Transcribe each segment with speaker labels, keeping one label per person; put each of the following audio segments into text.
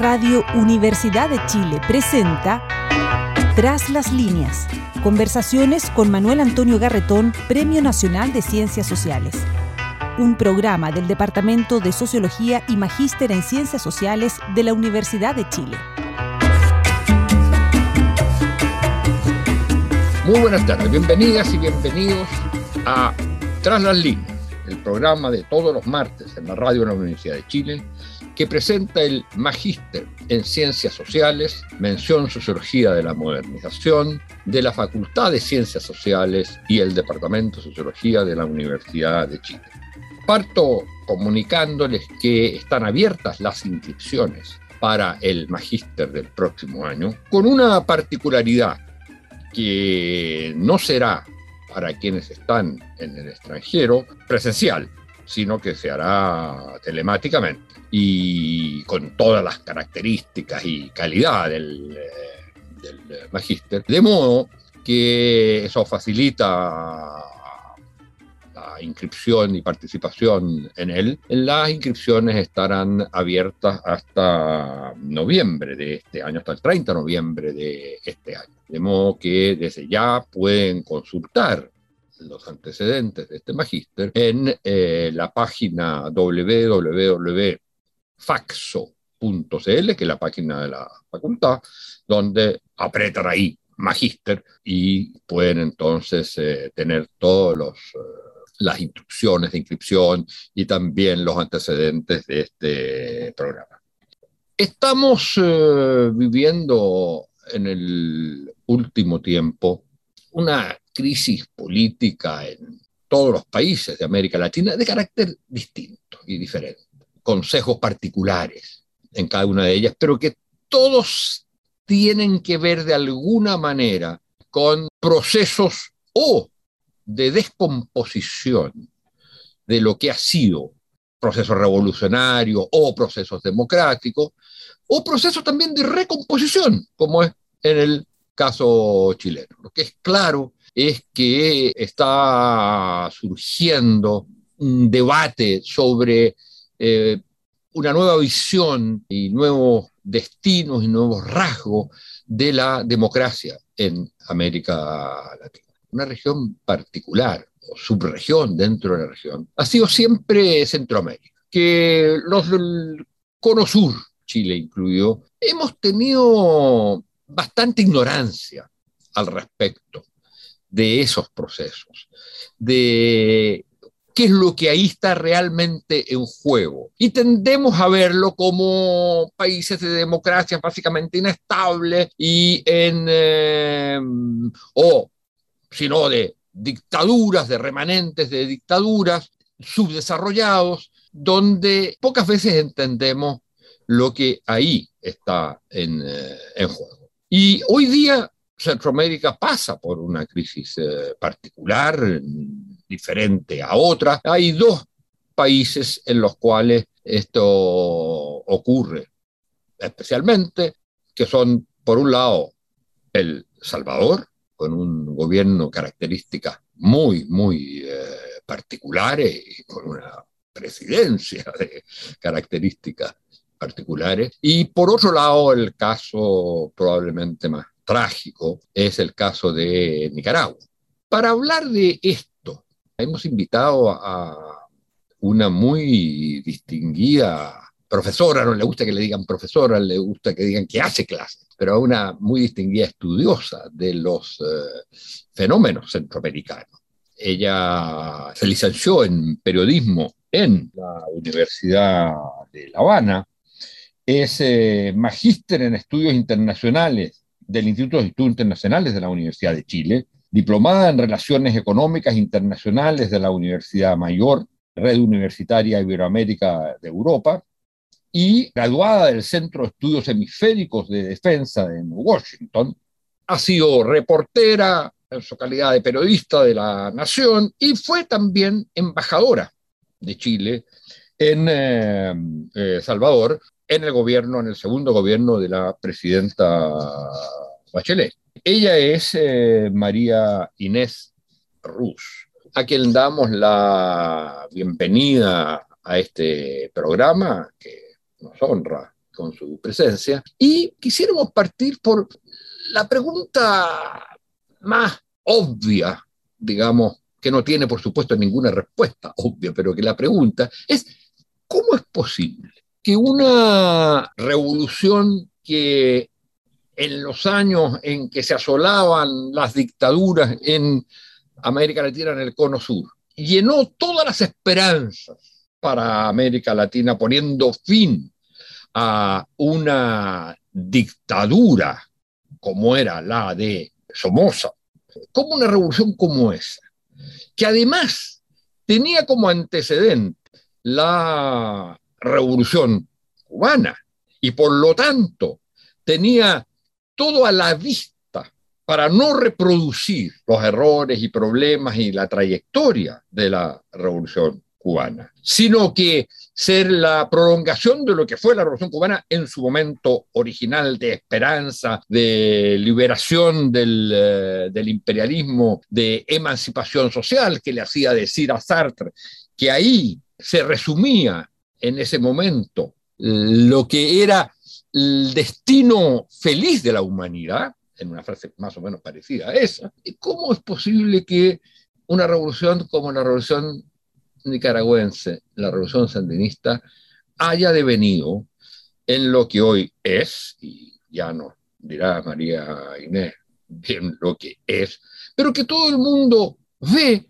Speaker 1: Radio Universidad de Chile presenta Tras las líneas. Conversaciones con Manuel Antonio Garretón, Premio Nacional de Ciencias Sociales. Un programa del Departamento de Sociología y Magíster en Ciencias Sociales de la Universidad de Chile.
Speaker 2: Muy buenas tardes, bienvenidas y bienvenidos a Tras las líneas, el programa de todos los martes en la radio de la Universidad de Chile que presenta el Magíster en Ciencias Sociales, mención Sociología de la Modernización, de la Facultad de Ciencias Sociales y el Departamento de Sociología de la Universidad de Chile. Parto comunicándoles que están abiertas las inscripciones para el Magíster del próximo año, con una particularidad que no será para quienes están en el extranjero presencial, sino que se hará telemáticamente y con todas las características y calidad del, eh, del magíster, de modo que eso facilita la inscripción y participación en él. Las inscripciones estarán abiertas hasta noviembre de este año, hasta el 30 de noviembre de este año. De modo que desde ya pueden consultar los antecedentes de este magíster en eh, la página www.faxo.cl, que es la página de la facultad, donde apretan ahí magíster y pueden entonces eh, tener todos. Eh, las instrucciones de inscripción y también los antecedentes de este programa. Estamos viviendo en el último tiempo una crisis política en todos los países de América Latina de carácter distinto y diferente, consejos particulares en cada una de ellas, pero que todos tienen que ver de alguna manera con procesos o de descomposición de lo que ha sido proceso revolucionario o procesos democráticos, o procesos también de recomposición, como es en el caso chileno. Lo que es claro es que está surgiendo un debate sobre eh, una nueva visión y nuevos destinos y nuevos rasgos de la democracia en América Latina. Una región particular o subregión dentro de la región ha sido siempre Centroamérica, que los del Cono Sur, Chile incluido, hemos tenido bastante ignorancia al respecto de esos procesos, de qué es lo que ahí está realmente en juego. Y tendemos a verlo como países de democracia básicamente inestables y en, eh, o sino de dictaduras, de remanentes de dictaduras, subdesarrollados, donde pocas veces entendemos lo que ahí está en, eh, en juego. Y hoy día Centroamérica pasa por una crisis eh, particular, diferente a otra. Hay dos países en los cuales esto ocurre especialmente, que son, por un lado, El Salvador, con un gobierno características muy, muy eh, particulares y con una presidencia de características particulares. Y por otro lado, el caso probablemente más trágico es el caso de Nicaragua. Para hablar de esto, hemos invitado a una muy distinguida profesora, no le gusta que le digan profesora, le gusta que digan que hace clases, pero a una muy distinguida estudiosa de los eh, fenómenos centroamericanos. Ella se licenció en periodismo en la Universidad de La Habana, es eh, magíster en estudios internacionales del Instituto de Estudios Internacionales de la Universidad de Chile, diplomada en Relaciones Económicas Internacionales de la Universidad Mayor, Red Universitaria Iberoamérica de Europa, y graduada del Centro de Estudios Hemisféricos de Defensa en Washington. Ha sido reportera en su calidad de periodista de la Nación y fue también embajadora de Chile en eh, eh, Salvador en el gobierno, en el segundo gobierno de la presidenta Bachelet. Ella es eh, María Inés Ruz, a quien damos la bienvenida a este programa que nos honra con su presencia. Y quisiéramos partir por la pregunta más obvia, digamos, que no tiene, por supuesto, ninguna respuesta obvia, pero que la pregunta es, ¿cómo es posible que una revolución que en los años en que se asolaban las dictaduras en América Latina, en el Cono Sur, llenó todas las esperanzas para América Latina, poniendo fin a una dictadura como era la de Somoza, como una revolución como esa, que además tenía como antecedente la revolución cubana. Y por lo tanto tenía todo a la vista para no reproducir los errores y problemas y la trayectoria de la revolución cubana, sino que ser la prolongación de lo que fue la Revolución cubana en su momento original de esperanza, de liberación del, eh, imperialismo, de emancipación social, que le hacía decir a Sartre que ahí se resumía en ese momento lo que era el destino feliz de la humanidad, en una frase más o menos parecida a esa, ¿cómo es posible que una revolución como la revolución nicaragüense, la revolución sandinista, haya devenido en lo que hoy es, y ya nos dirá María Inés bien lo que es, pero que todo el mundo ve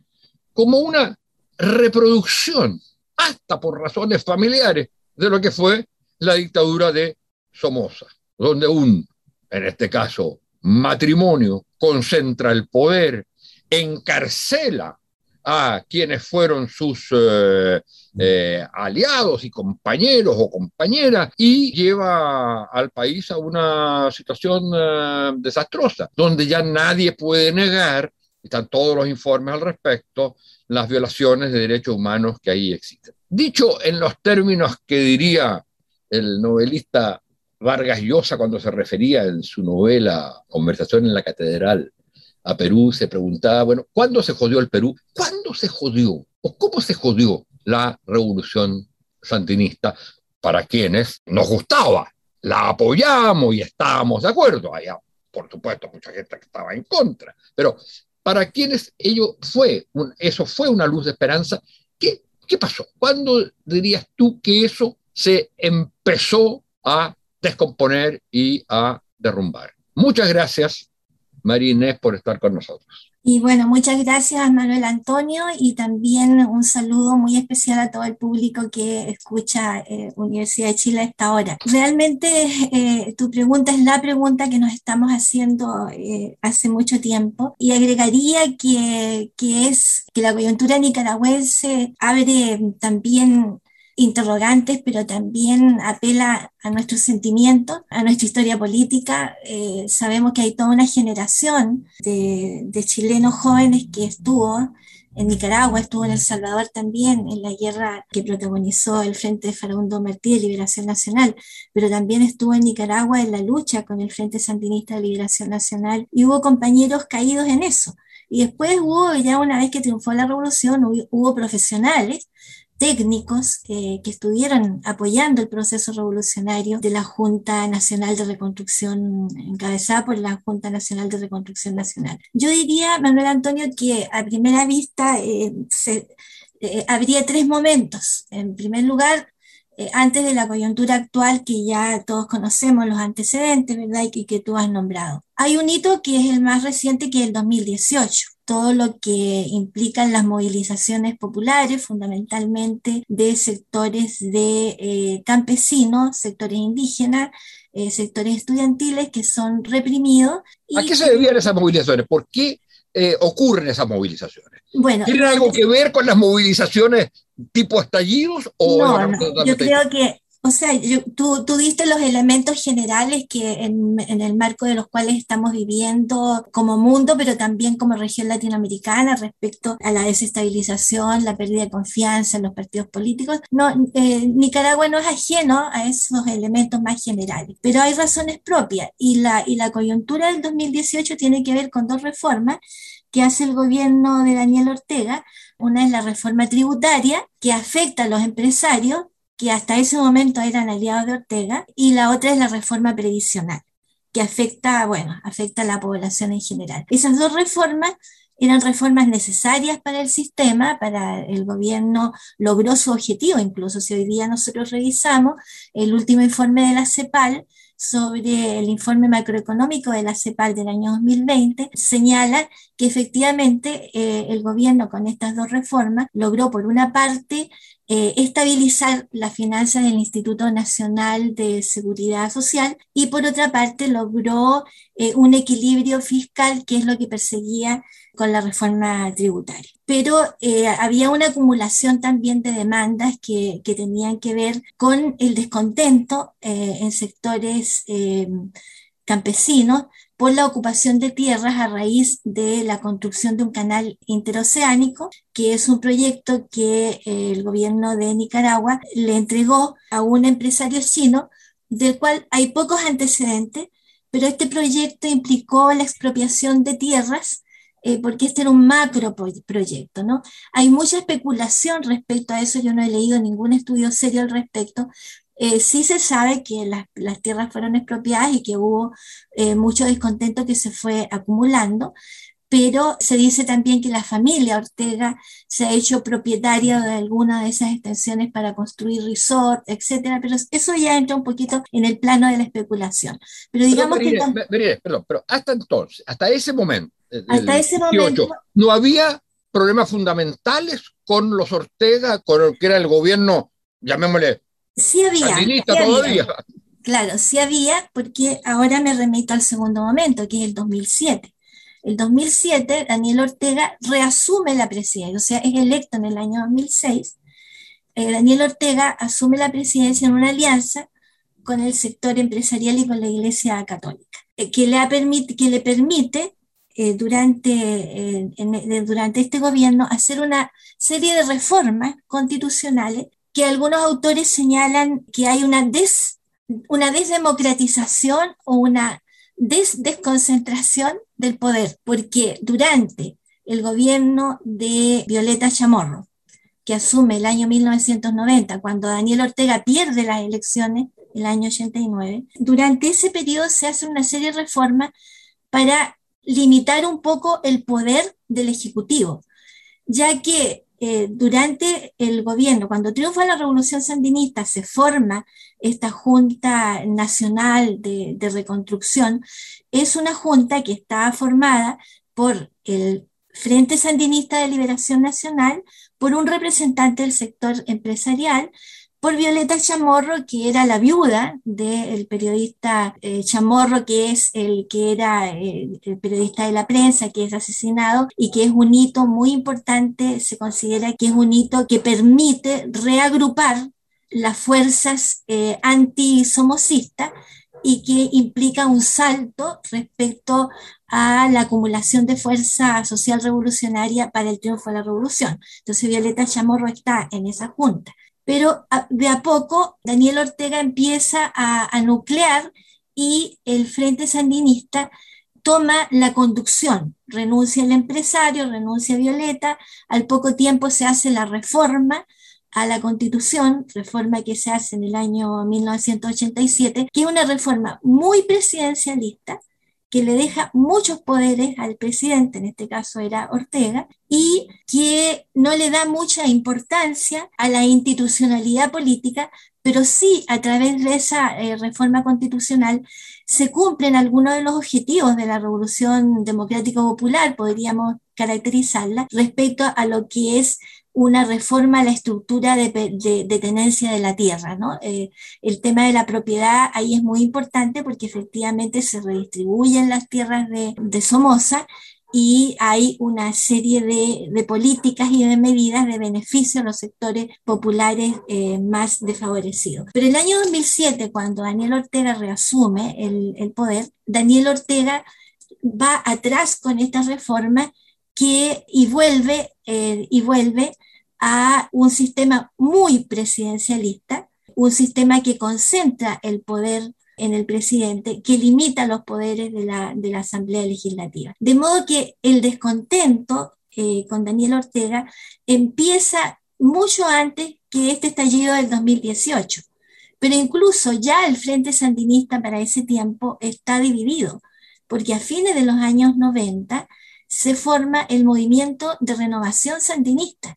Speaker 2: como una reproducción, hasta por razones familiares, de lo que fue la dictadura de Somoza, donde un, en este caso, matrimonio concentra el poder, encarcela a quienes fueron sus eh, eh, aliados y compañeros o compañeras y lleva al país a una situación eh, desastrosa, donde ya nadie puede negar, están todos los informes al respecto, las violaciones de derechos humanos que ahí existen. Dicho en los términos que diría el novelista Vargas Llosa cuando se refería en su novela Conversación en la Catedral a Perú, se preguntaba, bueno, ¿cuándo se jodió el Perú? ¿Cuándo se jodió? ¿O cómo se jodió la revolución sandinista para quienes nos gustaba? La apoyamos y estábamos de acuerdo. Había, por supuesto, mucha gente que estaba en contra, pero para quienes ello fue, eso fue una luz de esperanza, ¿qué, qué pasó? ¿Cuándo dirías tú que eso se empezó a descomponer y a derrumbar? Muchas gracias María Inés, por estar con nosotros.
Speaker 3: Y bueno, muchas gracias Manuel Antonio y también un saludo muy especial a todo el público que escucha eh, Universidad de Chile a esta hora. Realmente eh, tu pregunta es la pregunta que nos estamos haciendo eh, hace mucho tiempo y agregaría que, que es que la coyuntura nicaragüense abre también interrogantes, pero también apela a nuestros sentimientos, a nuestra historia política. Eh, sabemos que hay toda una generación de, chilenos jóvenes que estuvo en Nicaragua, estuvo en El Salvador también, en la guerra que protagonizó el Frente de Farundo Martí de Liberación Nacional, pero también estuvo en Nicaragua en la lucha con el Frente Sandinista de Liberación Nacional y hubo compañeros caídos en eso. Y después hubo, ya una vez que triunfó la revolución, hubo profesionales técnicos que estuvieron apoyando el proceso revolucionario de la Junta Nacional de Reconstrucción, encabezada por la Junta Nacional de Reconstrucción Nacional. Yo diría, Manuel Antonio, que a primera vista eh, eh, habría tres momentos. En primer lugar, eh, antes de la coyuntura actual que ya todos conocemos los antecedentes, ¿verdad? Y que, tú has nombrado. Hay un hito que es el más reciente, que es el 2018 todo lo que implican las movilizaciones populares, fundamentalmente de sectores de eh, campesinos, sectores indígenas, eh, sectores estudiantiles que son reprimidos.
Speaker 2: ¿A qué se debían esas movilizaciones? ¿Por qué ocurren esas movilizaciones?
Speaker 3: Bueno,
Speaker 2: ¿Tienen algo que ver con las movilizaciones tipo estallidos? O
Speaker 3: no, no, yo creo que, o sea, tú, tú, diste los elementos generales que en, en, el marco de los cuales estamos viviendo como mundo, pero también como región latinoamericana respecto a la desestabilización, la pérdida de confianza en los partidos políticos. No, eh, Nicaragua no es ajeno a esos elementos más generales, pero hay razones propias y la, y la coyuntura del 2018 tiene que ver con dos reformas que hace el gobierno de Daniel Ortega. Una es la reforma tributaria que afecta a los empresarios que hasta ese momento eran aliados de Ortega, y la otra es la reforma previsional, que afecta, bueno, afecta a la población en general. Esas dos reformas eran reformas necesarias para el sistema, para el gobierno logró su objetivo, incluso si hoy día nosotros revisamos el último informe de la CEPAL, sobre el informe macroeconómico de la CEPAL del año 2020, señala que efectivamente eh, el gobierno con estas dos reformas logró, por una parte, eh, estabilizar las finanzas del Instituto Nacional de Seguridad Social y por otra parte logró eh, un equilibrio fiscal que es lo que perseguía con la reforma tributaria. Pero eh, había una acumulación también de demandas que, que tenían que ver con el descontento en sectores campesinos por la ocupación de tierras a raíz de la construcción de un canal interoceánico, que es un proyecto que eh, el gobierno de Nicaragua le entregó a un empresario chino, del cual hay pocos antecedentes, pero este proyecto implicó la expropiación de tierras eh, porque este era un macro proyecto, ¿no? Hay mucha especulación respecto a eso, yo no he leído ningún estudio serio al respecto, eh, sí se sabe que las, tierras fueron expropiadas y que hubo eh, mucho descontento que se fue acumulando, pero se dice también que la familia Ortega se ha hecho propietaria de alguna de esas extensiones para construir resort, etcétera, pero eso ya entra un poquito en el plano de la especulación. Pero digamos que...
Speaker 2: perdón, pero hasta entonces, hasta ese momento, hasta ese momento, no había problemas fundamentales con los Ortega, con el que era el gobierno, llamémosle
Speaker 3: Sí había. Claro, sí había, porque ahora me remito al segundo momento, que es el 2007. El 2007, Daniel Ortega reasume la presidencia, o sea, es electo en el año 2006. Eh, Daniel Ortega asume la presidencia en una alianza con el sector empresarial y con la Iglesia Católica, eh, que, le que le permite eh, durante, durante este gobierno hacer una serie de reformas constitucionales que algunos autores señalan que hay una, des, una desdemocratización o una desconcentración del poder, porque durante el gobierno de Violeta Chamorro, que asume el año 1990, cuando Daniel Ortega pierde las elecciones, el año 89, durante ese periodo se hace una serie de reformas para limitar un poco el poder del Ejecutivo, ya que eh, durante el gobierno, cuando triunfa la revolución sandinista, se forma esta Junta Nacional de, Reconstrucción, es una junta que está formada por el Frente Sandinista de Liberación Nacional, por un representante del sector empresarial, por Violeta Chamorro, que era la viuda del periodista eh, Chamorro, que es el que era eh, el periodista de la prensa, que es asesinado y que es un hito muy importante, se considera que es un hito que permite reagrupar las fuerzas eh, antisomocistas y que implica un salto respecto a la acumulación de fuerza social revolucionaria para el triunfo de la revolución. Entonces Violeta Chamorro está en esa junta pero de a poco Daniel Ortega empieza a, nuclear y el Frente Sandinista toma la conducción, renuncia el empresario, renuncia Violeta, al poco tiempo se hace la reforma a la constitución, reforma que se hace en el año 1987, que es una reforma muy presidencialista, que le deja muchos poderes al presidente, en este caso era Ortega, y que no le da mucha importancia a la institucionalidad política, pero sí a través de esa eh, reforma constitucional se cumplen algunos de los objetivos de la Revolución Democrática Popular, podríamos caracterizarla, respecto a lo que es una reforma a la estructura de, tenencia de la tierra. ¿no? Eh, el tema de la propiedad ahí es muy importante porque efectivamente se redistribuyen las tierras de, Somoza y hay una serie de, políticas y de medidas de beneficio a los sectores populares eh, más desfavorecidos. Pero el año 2007, cuando Daniel Ortega reasume el, poder, Daniel Ortega va atrás con esta reforma que, y vuelve, eh, y vuelve a un sistema muy presidencialista, un sistema que concentra el poder en el presidente, que limita los poderes de la, de la Asamblea Legislativa. De modo que el descontento eh, con Daniel Ortega empieza mucho antes que este estallido del 2018. Pero incluso ya el Frente Sandinista para ese tiempo está dividido, porque a fines de los años 90 se forma el movimiento de renovación sandinista,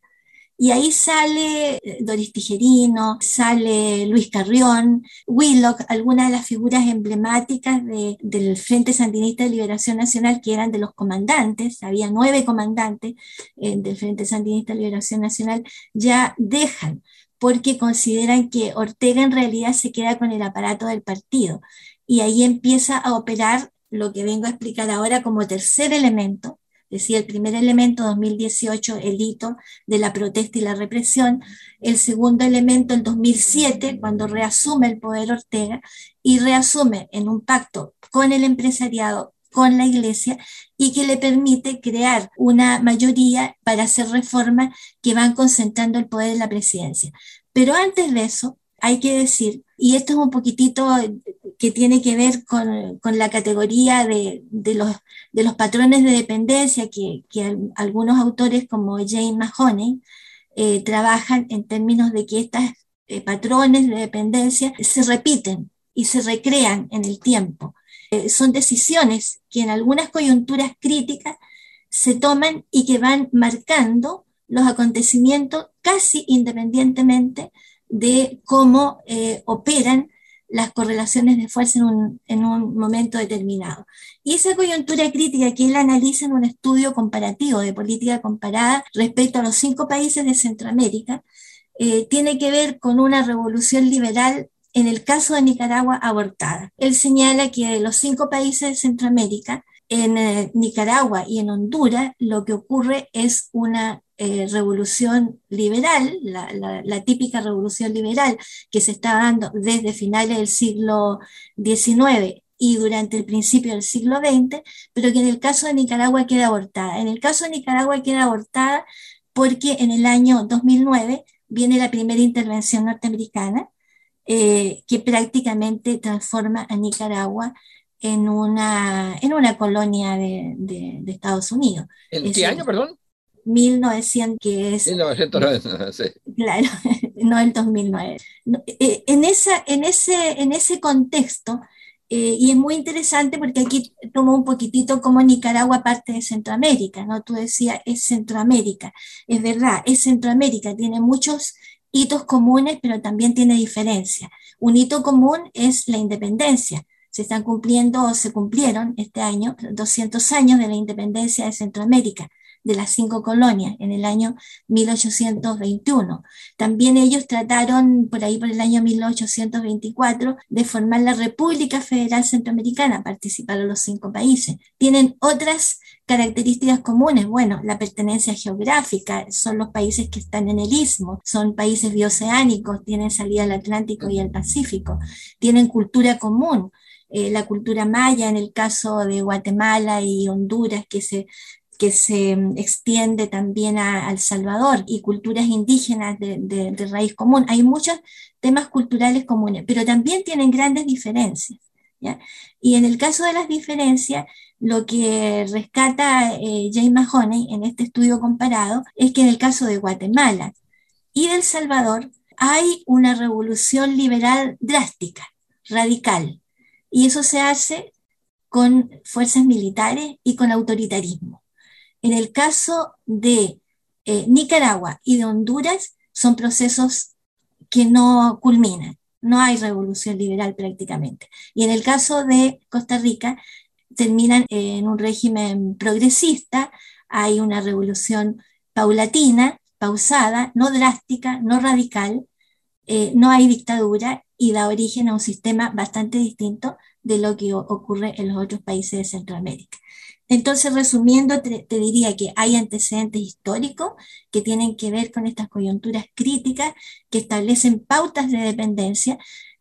Speaker 3: y ahí sale eh, Doris Tijerino, sale Luis Carrión, Willock, algunas de las figuras emblemáticas del Frente Sandinista de Liberación Nacional, que eran de los comandantes, había nueve comandantes eh, del Frente Sandinista de Liberación Nacional, ya dejan porque consideran que Ortega en realidad se queda con el aparato del partido. Y ahí empieza a operar lo que vengo a explicar ahora como tercer elemento, decía el primer elemento, 2018, el hito de la protesta y la represión, el segundo elemento, el 2007, cuando reasume el poder Ortega y reasume en un pacto con el empresariado, con la iglesia y que le permite crear una mayoría para hacer reformas que van concentrando el poder en la presidencia. Pero antes de eso, hay que decir, y esto es un poquitito que tiene que ver con, la categoría de, los, de los patrones de dependencia que, algunos autores como Jane Mahoney eh, trabajan en términos de que estos eh, patrones de dependencia se repiten y se recrean en el tiempo. Eh, son decisiones que en algunas coyunturas críticas se toman y que van marcando los acontecimientos casi independientemente de cómo operan las correlaciones de fuerza en un, momento determinado. Y esa coyuntura crítica que él analiza en un estudio comparativo de política comparada respecto a los cinco países de Centroamérica, eh, tiene que ver con una revolución liberal en el caso de Nicaragua abortada. Él señala que de los cinco países de Centroamérica, en eh, Nicaragua y en Honduras, lo que ocurre es una eh, revolución liberal, la, típica revolución liberal que se está dando desde finales del siglo XIX y durante el principio del siglo XX, pero que en el caso de Nicaragua queda abortada. En el caso de Nicaragua queda abortada porque en el año 2009 viene la primera intervención norteamericana eh, que prácticamente transforma a Nicaragua en una, en una colonia de, Estados Unidos.
Speaker 2: ¿En qué año, perdón?
Speaker 3: 1900, que es... 1909, sí. Claro, no el 2009. Eh, en, esa, en, ese, en ese contexto, eh, y es muy interesante porque aquí tomo un poquitito como Nicaragua parte de Centroamérica, ¿no? Tú decías, es Centroamérica. Es verdad, es Centroamérica, tiene muchos hitos comunes, pero también tiene diferencias. Un hito común es la independencia. Se están cumpliendo o se cumplieron este año 200 años de la independencia de Centroamérica de las cinco colonias en el año 1821. También ellos trataron por ahí por el año 1824 de formar la República Federal Centroamericana, participaron los cinco países. Tienen otras características comunes, bueno, la pertenencia geográfica, son los países que están en el istmo, son países bioceánicos, tienen salida al Atlántico y al Pacífico, tienen cultura común, eh, la cultura maya en el caso de Guatemala y Honduras, que se que se mm, extiende también a, El Salvador y culturas indígenas de, raíz común. Hay muchos temas culturales comunes, pero también tienen grandes diferencias. Y en el caso de las diferencias, lo que rescata eh, James Mahoney en este estudio comparado es que en el caso de Guatemala y de El Salvador hay una revolución liberal drástica, radical, y eso se hace con fuerzas militares y con autoritarismo. En el caso de eh, Nicaragua y de Honduras, son procesos que no culminan. No hay revolución liberal prácticamente. Y en el caso de Costa Rica, terminan en un régimen progresista, hay una revolución paulatina, pausada, no drástica, no radical, eh, no hay dictadura y da origen a un sistema bastante distinto de lo que ocurre en los otros países de Centroamérica. Entonces, resumiendo, te, diría que hay antecedentes históricos que tienen que ver con estas coyunturas críticas que establecen pautas de dependencia,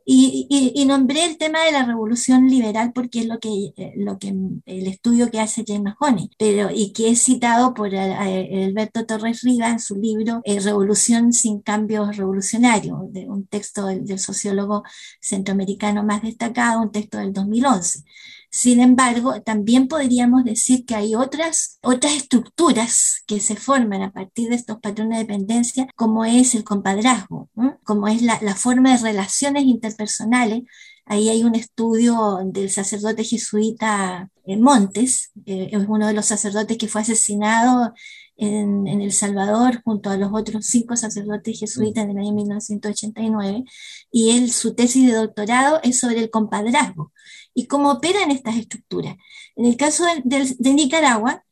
Speaker 3: Y, nombré el tema de la revolución liberal porque es lo que, eh, lo que el estudio que hace James Mahoney, pero y que es citado por Alberto Torres Riga en su libro eh, Revolución sin cambios revolucionarios, de un texto del, del sociólogo centroamericano más destacado, un texto del 2011. Sin embargo, también podríamos decir que hay otras, otras estructuras que se forman a partir de estos patrones de dependencia, como es el compadrazgo, como es la, forma de relaciones interpersonales. Ahí hay un estudio del sacerdote jesuita eh, Montes, eh, es uno de los sacerdotes que fue asesinado en, El Salvador junto a los otros cinco sacerdotes jesuitas en el año 1989, y él, su tesis de doctorado es sobre el compadrazgo y cómo operan estas estructuras. En el caso de, Nicaragua,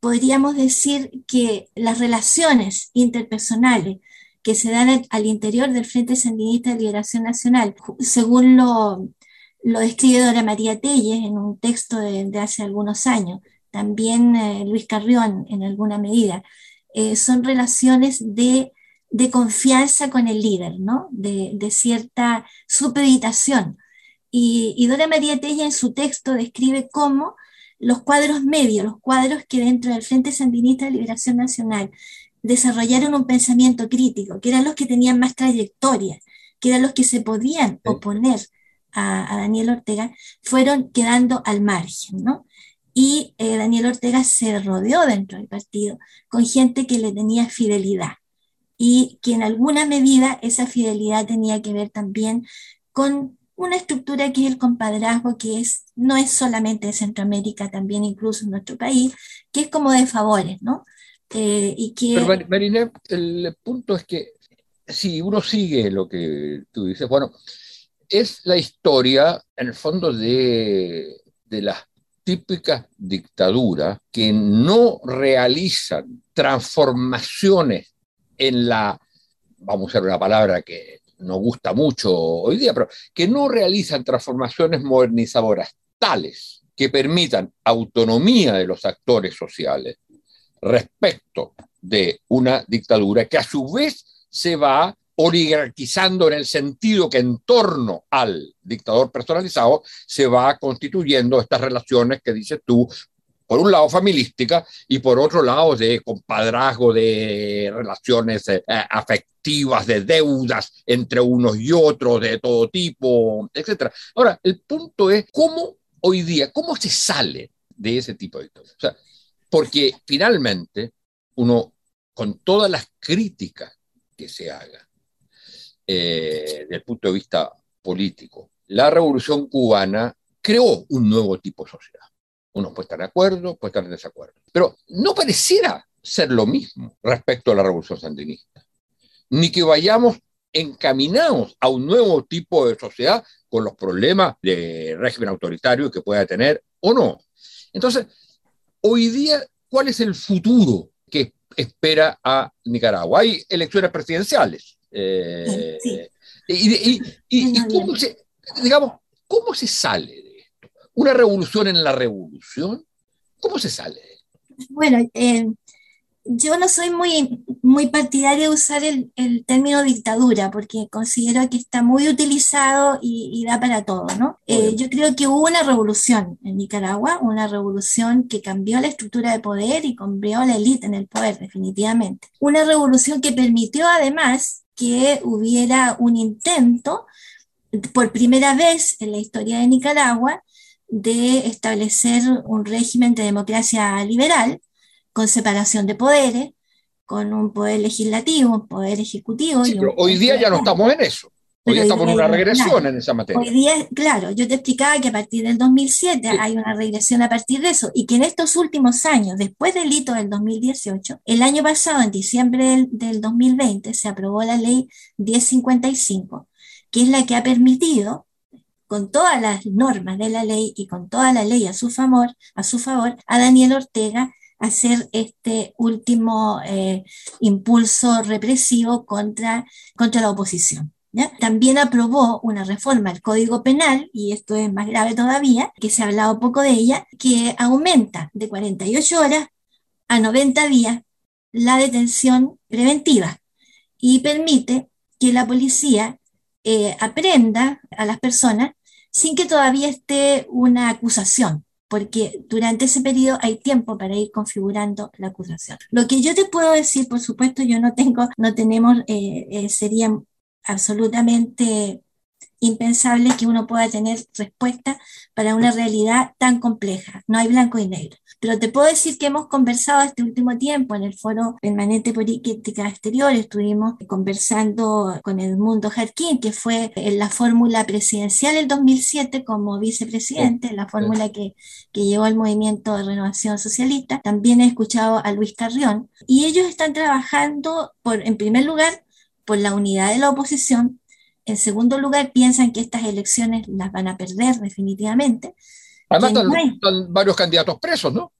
Speaker 3: podríamos decir que las relaciones interpersonales que se dan al, interior del Frente Sandinista de Liberación Nacional, según lo, lo describe Dora María Telles en un texto de, hace algunos años, también eh, Luis Carrión en alguna medida, eh, son relaciones de, confianza con el líder, ¿no? de, de cierta supeditación y, Dora María Tella en su texto describe cómo los cuadros medios, los cuadros que dentro del Frente Sandinista de Liberación Nacional desarrollaron un pensamiento crítico, que eran los que tenían más trayectoria, que eran los que se podían oponer a, Daniel Ortega, fueron quedando al margen, ¿no? Y eh, Daniel Ortega se rodeó dentro del partido con gente que le tenía fidelidad y que en alguna medida esa fidelidad tenía que ver también con una estructura que es el compadrazgo, que es, no es solamente de Centroamérica, también incluso en nuestro país, que es como de favores, ¿no?
Speaker 2: Eh, y que... Pero Marina, el punto es que si uno sigue lo que tú dices, bueno, es la historia, en el fondo, de, de las típicas dictaduras que no realizan transformaciones en la, vamos a usar una palabra que nos gusta mucho hoy día, pero que no realizan transformaciones modernizadoras tales que permitan autonomía de los actores sociales respecto de una dictadura que a su vez se va oligarquizando en el sentido que en torno al dictador personalizado se va constituyendo estas relaciones que dices tú, por un lado familistica y por otro lado de compadrazgo, de relaciones eh, afectivas, de deudas entre unos y otros, de todo tipo, etc. Ahora, el punto es cómo hoy día, cómo se sale de ese tipo de historias. O sea, porque finalmente uno, con todas las críticas que se haga eh, desde el punto de vista político, la revolución cubana creó un nuevo tipo de sociedad uno puede estar de acuerdo, puede estar en desacuerdo. Pero no pareciera ser lo mismo respecto a la revolución sandinista, ni que vayamos encaminados a un nuevo tipo de sociedad con los problemas de régimen autoritario que pueda tener o no. Entonces, hoy día, ¿cuál es el futuro que espera a Nicaragua? Hay elecciones presidenciales. Eh, y, y, cómo se, digamos, ¿cómo se sale una revolución en la revolución. ¿Cómo se sale?
Speaker 3: Bueno, eh, yo no soy muy, muy partidaria de usar el, término dictadura porque considero que está muy utilizado y, da para todo, ¿no? Eh, yo creo que hubo una revolución en Nicaragua, una revolución que cambió la estructura de poder y cambió la élite en el poder, definitivamente. Una revolución que permitió además que hubiera un intento por primera vez en la historia de Nicaragua de establecer un régimen de democracia liberal con separación de poderes, con un poder legislativo, un poder ejecutivo.
Speaker 2: hoy día ya no estamos en eso. Hoy estamos en una regresión en esa materia.
Speaker 3: Hoy día, claro, yo te explicaba que a partir del 2007 hay una regresión a partir de eso y que en estos últimos años, después del hito del 2018, el año pasado, en diciembre del, del 2020, se aprobó la ley 1055, que es la que ha permitido con todas las normas de la ley y con toda la ley a su favor, a, su favor, a Daniel Ortega hacer este último eh, impulso represivo contra, contra la oposición. También aprobó una reforma al Código Penal, y esto es más grave todavía, que se ha hablado poco de ella, que aumenta de 48 horas a 90 días la detención preventiva y permite que la policía eh, aprenda a las personas sin que todavía esté una acusación porque durante ese periodo hay tiempo para ir configurando la acusación. Lo que yo te puedo decir, por supuesto, yo no tengo, no tenemos, eh, eh, sería absolutamente impensable que uno pueda tener respuesta para una realidad tan compleja. No hay blanco y negro. Pero te puedo decir que hemos conversado este último tiempo en el Foro Permanente Política Exterior, estuvimos conversando con Edmundo Jarquín, que fue en la fórmula presidencial del 2007 como vicepresidente, la fórmula que, que llevó al movimiento de renovación socialista. También he escuchado a Luis Carrión y ellos están trabajando, por, en primer lugar, por la unidad de la oposición, en segundo lugar, piensan que estas elecciones las van a perder definitivamente.
Speaker 2: Además, están, varios candidatos presos, ¿no?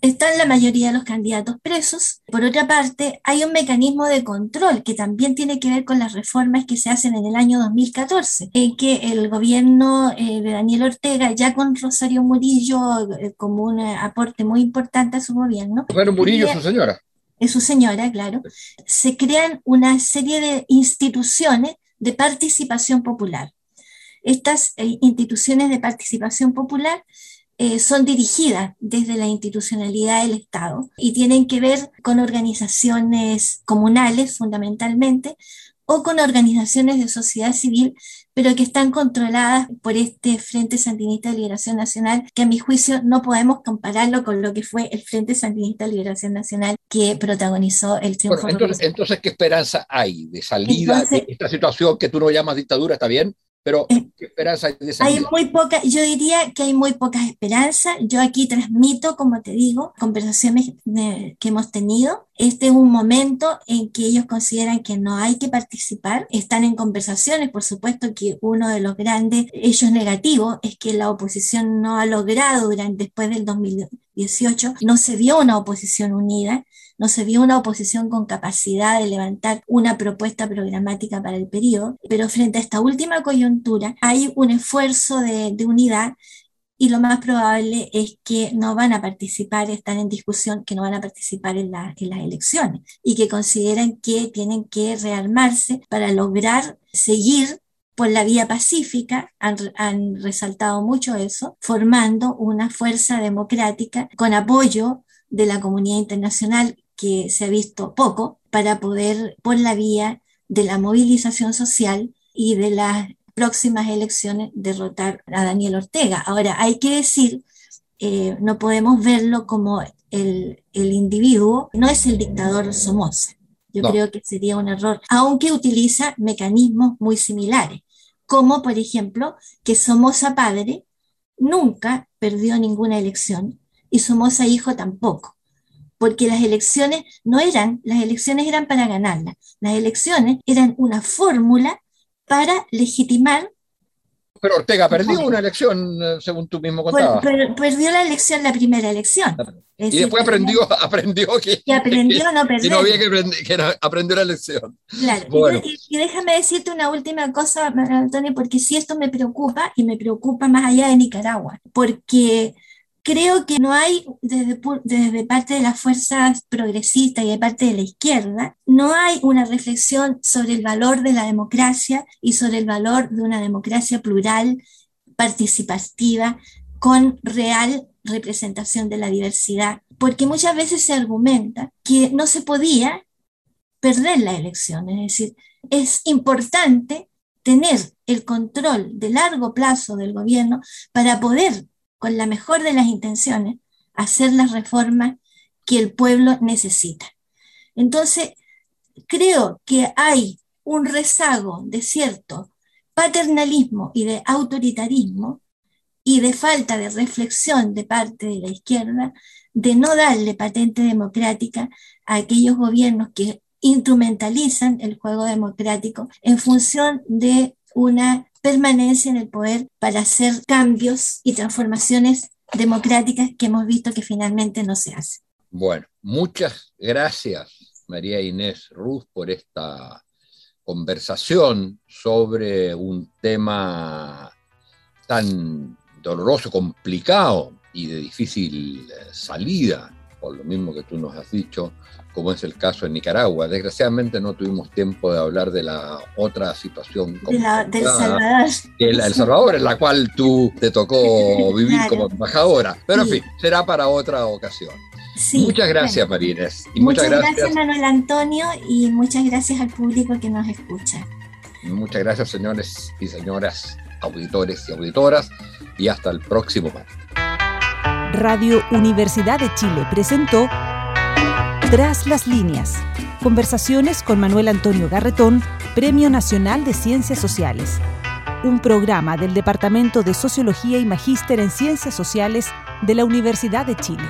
Speaker 3: Están la mayoría de los candidatos presos. Por otra parte, hay un mecanismo de control que también tiene que ver con las reformas que se hacen en el año 2014, en que el gobierno eh, de Daniel Ortega, ya con Rosario Murillo eh, como un eh, aporte muy importante a su gobierno.
Speaker 2: Rosario Murillo, su señora.
Speaker 3: Es su señora, claro. Se crean una serie de instituciones de participación popular. Estas eh, instituciones de participación popular eh, son dirigidas desde la institucionalidad del Estado y tienen que ver con organizaciones comunales fundamentalmente o con organizaciones de sociedad civil, pero que están controladas por este Frente Sandinista de Liberación Nacional, que a mi juicio no podemos compararlo con lo que fue el Frente Sandinista de Liberación Nacional que protagonizó el triunfo.
Speaker 2: entonces, ¿qué esperanza hay de salida de esta situación que tú no llamas dictadura? ¿Está bien? Pero, eh, ¿qué esperanza hay de
Speaker 3: Hay muy poca, yo diría que hay muy pocas esperanzas. Yo aquí transmito, como te digo, conversaciones que hemos tenido. Este es un momento en que ellos consideran que no hay que participar. Están en conversaciones, por supuesto que uno de los grandes hechos negativos es que la oposición no ha logrado durante, después del 2018, no se vio una oposición unida no se vio una oposición con capacidad de levantar una propuesta programática para el periodo, pero frente a esta última coyuntura hay un esfuerzo de, unidad y lo más probable es que no van a participar, están en discusión que no van a participar en, las elecciones y que consideran que tienen que rearmarse para lograr seguir por la vía pacífica, han, han, resaltado mucho eso, formando una fuerza democrática con apoyo de la comunidad internacional que se ha visto poco para poder, por la vía de la movilización social y de las próximas elecciones, derrotar a Daniel Ortega. Ahora, hay que decir, eh, no podemos verlo como el, individuo, no es el dictador Somoza. Yo creo que sería un error, aunque utiliza mecanismos muy similares, como por ejemplo que Somoza padre nunca perdió ninguna elección y Somoza hijo tampoco porque las elecciones no eran, las elecciones eran para ganarlas, las elecciones eran una fórmula para legitimar.
Speaker 2: Pero Ortega perdió una elección, eh, según tú mismo contabas.
Speaker 3: perdió la elección, la primera elección.
Speaker 2: y después aprendió, aprendió que,
Speaker 3: que aprendió a no perder.
Speaker 2: Y no había que, que aprendió la lección.
Speaker 3: Claro. Y, y, déjame decirte una última cosa, Antonio, porque si esto me preocupa, y me preocupa más allá de Nicaragua, porque creo que no hay, desde, desde parte de las fuerzas progresistas y de parte de la izquierda, no hay una reflexión sobre el valor de la democracia y sobre el valor de una democracia plural, participativa, con real representación de la diversidad. Porque muchas veces se argumenta que no se podía perder la elección, es decir, es importante tener el control de largo plazo del gobierno para poder con la mejor de las intenciones, hacer las reformas que el pueblo necesita. Entonces, creo que hay un rezago de cierto paternalismo y de autoritarismo y de falta de reflexión de parte de la izquierda de no darle patente democrática a aquellos gobiernos que instrumentalizan el juego democrático en función de una permanencia en el poder para hacer cambios y transformaciones democráticas que hemos visto que finalmente no se hacen.
Speaker 2: Bueno, muchas gracias María Inés Ruz por esta conversación sobre un tema tan doloroso, complicado y de difícil eh, salida por lo mismo que tú nos has dicho, como es el caso en Nicaragua. Desgraciadamente no tuvimos tiempo de hablar de la otra situación.
Speaker 3: De la, del Salvador.
Speaker 2: El, el, Salvador, en la cual tú te tocó vivir como embajadora. Pero en fin, será para otra ocasión. muchas gracias, Marines.
Speaker 3: Y muchas, gracias. gracias, Manuel Antonio, y muchas gracias al público que nos escucha.
Speaker 2: Muchas gracias, señores y señoras, auditores y auditoras, y hasta el próximo martes.
Speaker 1: Radio Universidad de Chile presentó Tras las líneas. Conversaciones con Manuel Antonio Garretón, Premio Nacional de Ciencias Sociales. Un programa del Departamento de Sociología y Magíster en Ciencias Sociales de la Universidad de Chile.